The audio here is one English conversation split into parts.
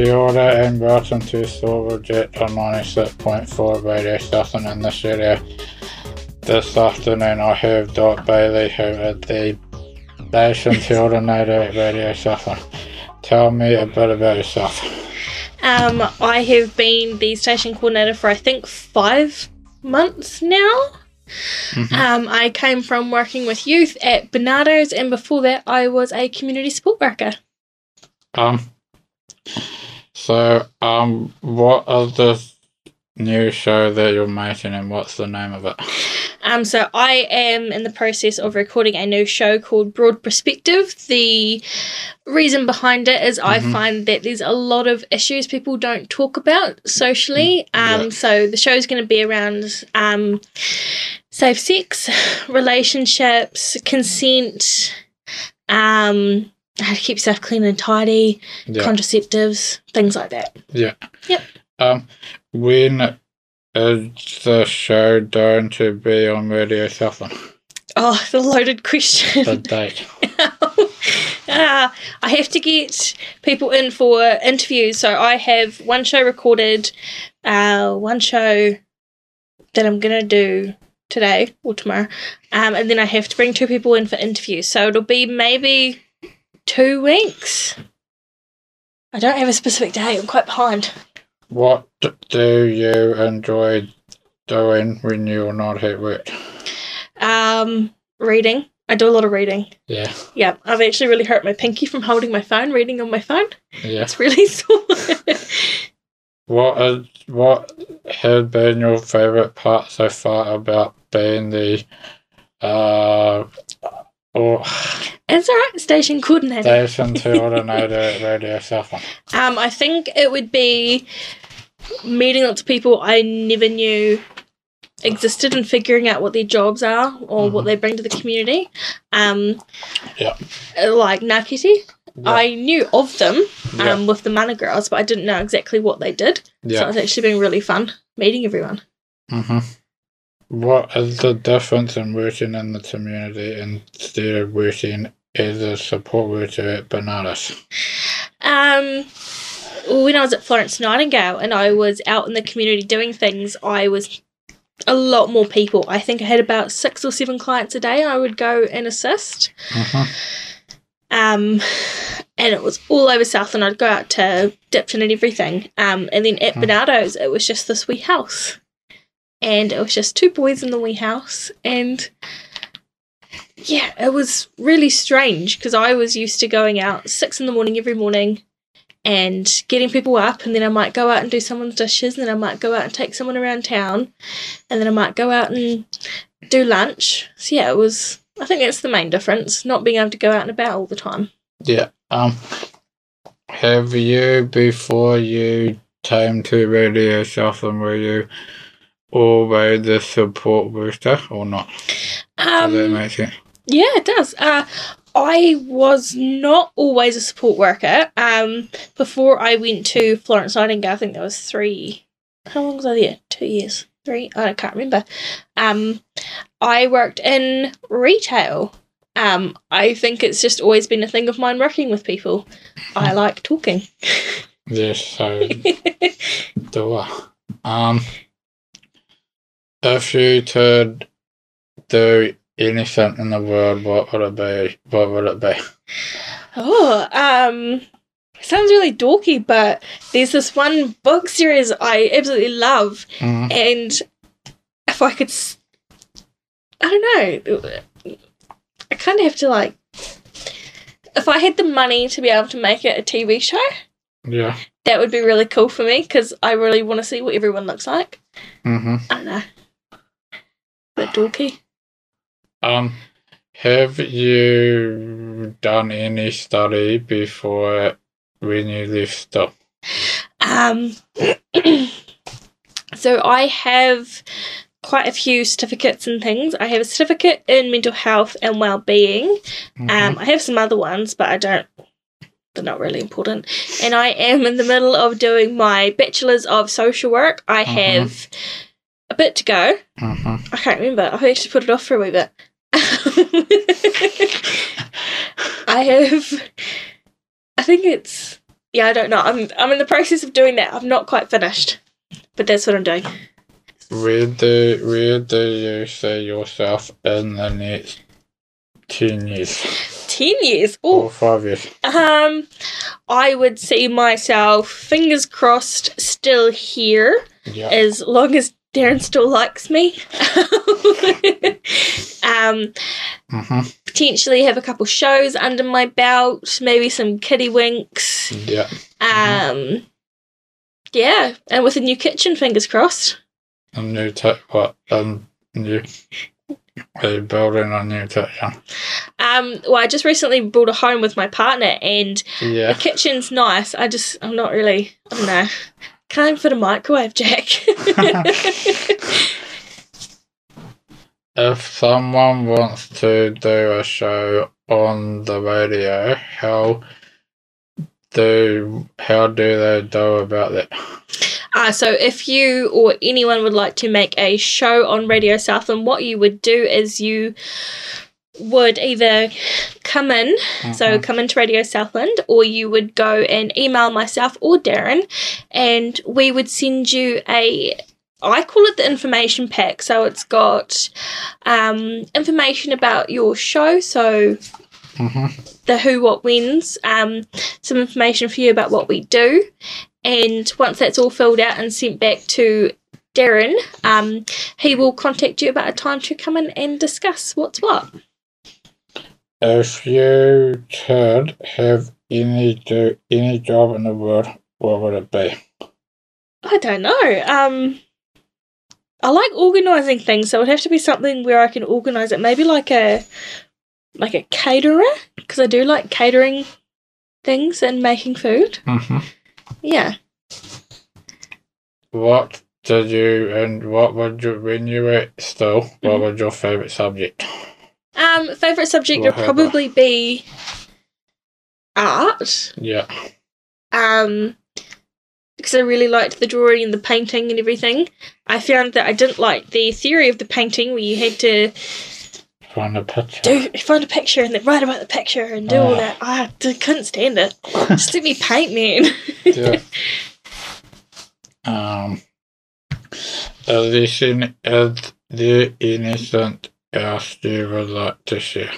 Kia ora and welcome to Silverjet on 96.4 Radio Southland in this area. This afternoon I have Dot Bailey who is the station coordinator at Radio Southland. Tell me a bit about yourself. Um, I have been the station coordinator for I think five months now. Um, I came from working with youth at Barnardos, and before that, I was a community support worker. Um, so, um, what is this new show that you're making and what's the name of it? Um, so I am in the process of recording a new show called Broad Perspective. The reason behind it is I Mhm. find that there's a lot of issues people don't talk about socially. Um, Yeah. so the show is going to be around um, safe sex, relationships, consent, um, how to keep yourself clean and tidy, Yeah. contraceptives, things like that. Yeah. Yep. Um, when is the show going to be on Radio Southland? Oh, the loaded question. The date. Ah, I have to get people in for interviews. So I have one show recorded, uh, one show that I'm gonna do today or tomorrow, um, and then I have to bring two people in for interviews. So it'll be maybe two weeks. I don't have a specific date. I'm quite behind. What do you enjoy doing when you're not at work? Um, reading. I do a lot of reading. Yeah, Yeah, I've actually really hurt my pinky from holding my phone, reading on my phone. yeah. It's really sore. What is what has been your favourite part so far about being the uh or It's alright, station coordinator. station coordinator at Radio Southland? Um, I think it would be meeting lots of people I never knew existed and figuring out what their jobs are or what Mhm. they bring to the community. Um, Yeah. like Nakiti, Yeah. I knew of them Yeah. um, with the Mana Girls, but I didn't know exactly what they did. Yeah. So it's actually been really fun meeting everyone. hmm What is the difference in working in the community instead of working as a support worker at Bananas? Um, when I was at Florence Nightingale and I was out in the community doing things, I was a lot more people. I think I had about six or seven clients a day. I would go and assist. hmm Um, and it was all over South, and I'd go out to Dipton and everything. Um, and then at Hmm. Barnardos, it was just this wee house, and it was just two boys in the wee house, and yeah, it was really strange because I was used to going out six in the morning every morning and getting people up, and then I might go out and do someone's dishes, and then I might go out and take someone around town, and then I might go out and do lunch. So yeah, it was. I think that's the main difference, not being able to go out and about all the time. Yeah. Um. Have you before you came to Radio Southland were you always the support worker or not? Does that Um, make sense? yeah, it does. Uh, I was not always a support worker. Um, before I went to Florence Nightingale, I think that was three. How long was I there? Two years, three. I can't remember. Um, I worked in retail. Um, I think it's just always been a thing of mine working with people. I like talking. Yes. So do I. Um. If you could do anything in the world, what would it be? What would it be? Oh, um, sounds really dorky, but there's this one book series I absolutely love, Mm, and if I could, s- I don't know, I kind of have to like, if I had the money to be able to make it a TV show, yeah. that would be really cool for me because I really want to see what everyone looks like. Mm-hmm. I don't know, bit dorky. Um. Have you done any study before when you left school? Um, so I have quite a few certificates and things. I have a certificate in mental health and well-being. Mm-hmm. Um, I have some other ones, but I don't. They're not really important. And I am in the middle of doing my bachelor's of social work. I Mhm. have a bit to go. hmm I can't remember. I've actually put it off for a wee bit. I have. I think it's. Yeah, I don't know. I'm. I'm in the process of doing that. I'm not quite finished, but that's what I'm doing. Where do where do you see yourself in the next ten years Ten years. or five years? um, I would see myself, fingers crossed, still here Yeah. as long as Darren still likes me. um, hmm potentially have a couple shows under my belt, maybe some kitty winks. Yeah. Um, yeah, and with a new kitchen, fingers crossed. A new tech what? Um new are you building a new kitchen? Um, well, I just recently bought a home with my partner, and Yeah. the kitchen's nice. I just, I'm not really, I don't know, can't fit a microwave, Jack. If someone wants to do a show on the radio, how do how do they do about that? Uh, so if you or anyone would like to make a show on Radio Southland, what you would do is you would either come in, so Mhm. come into Radio Southland, or you would go and email myself or Darren, and we would send you a. I call it the information pack. So it's got um, information about your show. So Mhm. the who, what, wins, um, some information for you about what we do. And once that's all filled out and sent back to Darren, um, he will contact you about a time to come in and discuss what's what. If you could have any do any job in the world, what would it be? I don't know. Um, I like organising things, so it would have to be something where I can organise it. Maybe like a like a caterer, because I do like catering things and making food. Mm-hmm. Yeah. What did you and what would you when you were at school? What was your favourite subject? Um, favorite subject would probably be art. Yeah. um because I really liked the drawing and the painting and everything. I found that I didn't like the theory of the painting where you had to Find a picture. do find a picture and then write about the picture and do all Ah. that. I couldn't stand it. Just let me paint, man. yeah. Um. Is there, any, is there anything else you would like to share?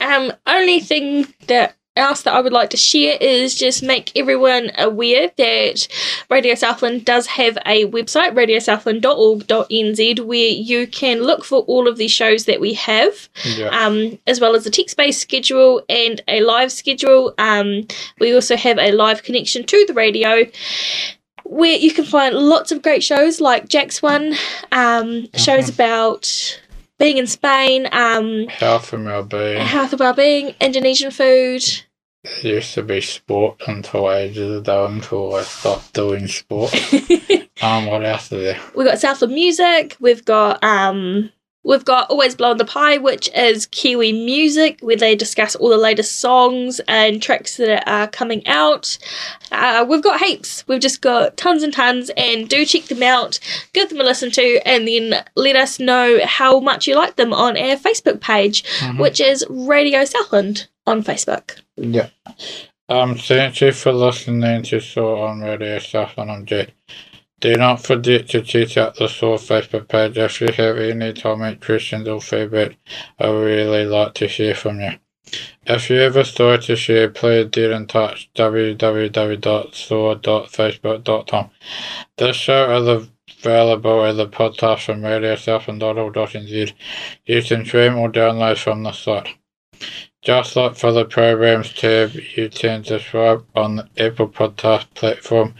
Um, only thing that else that I would like to share is just make everyone aware that Radio Southland does have a website, radiosouthland.org.nz, where you can look for all of the shows that we have. Yeah. um, as well as a text based schedule and a live schedule. Um, we also have a live connection to the radio where you can find lots of great shows like Jack's one, um, shows Mhm. about being in Spain, um, Health and well-being. health and well-being, Indonesian food. It used to be sport until ages ago until I stopped doing sport. um, what else is there? We've got Southland Music. We've got um, we've got Always Blow on the Pie, which is Kiwi music, where they discuss all the latest songs and tracks that are coming out. Uh, we've got heaps. We've just got tons and tons, and do check them out, give them a listen to, and then let us know how much you like them on our Facebook page, Mhm. which is Radio Southland on Facebook. Yeah. Um, thank you for listening to Saw on Radio Southland. I'm Jake. Do not forget to check out the Facebook page if you have any comment, questions or feedback. I would really like to hear from you. If you have a story to share, please get in touch www.saw.facebook.com. This show is available as a podcast from radiosouthland.org.nz. You can stream or download from the site. Just look for the programs tab. You can subscribe on the Apple Podcast platform.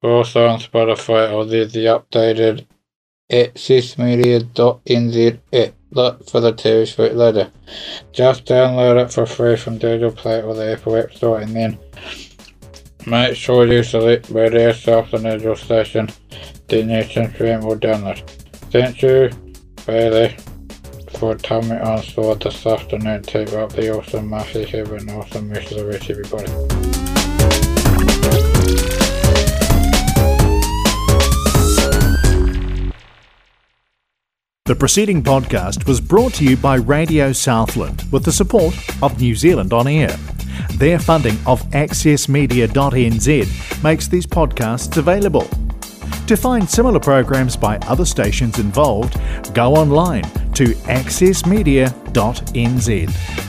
We're also on Spotify, or there's the updated accessmedia.nz app. Look for the TV Sweet Leader. Just download it for free from Google Play or the Apple App Store and then make sure you select Radio Southland as your station. Then you can stream or download. Thank you, Bailey, for me on sword this afternoon. Keep up the awesome mahi. Have an awesome rest of the everybody. The preceding podcast was brought to you by Radio Southland with the support of New Zealand On Air. Their funding of accessmedia.nz makes these podcasts available. To find similar programs by other stations involved, go online to accessmedia.nz.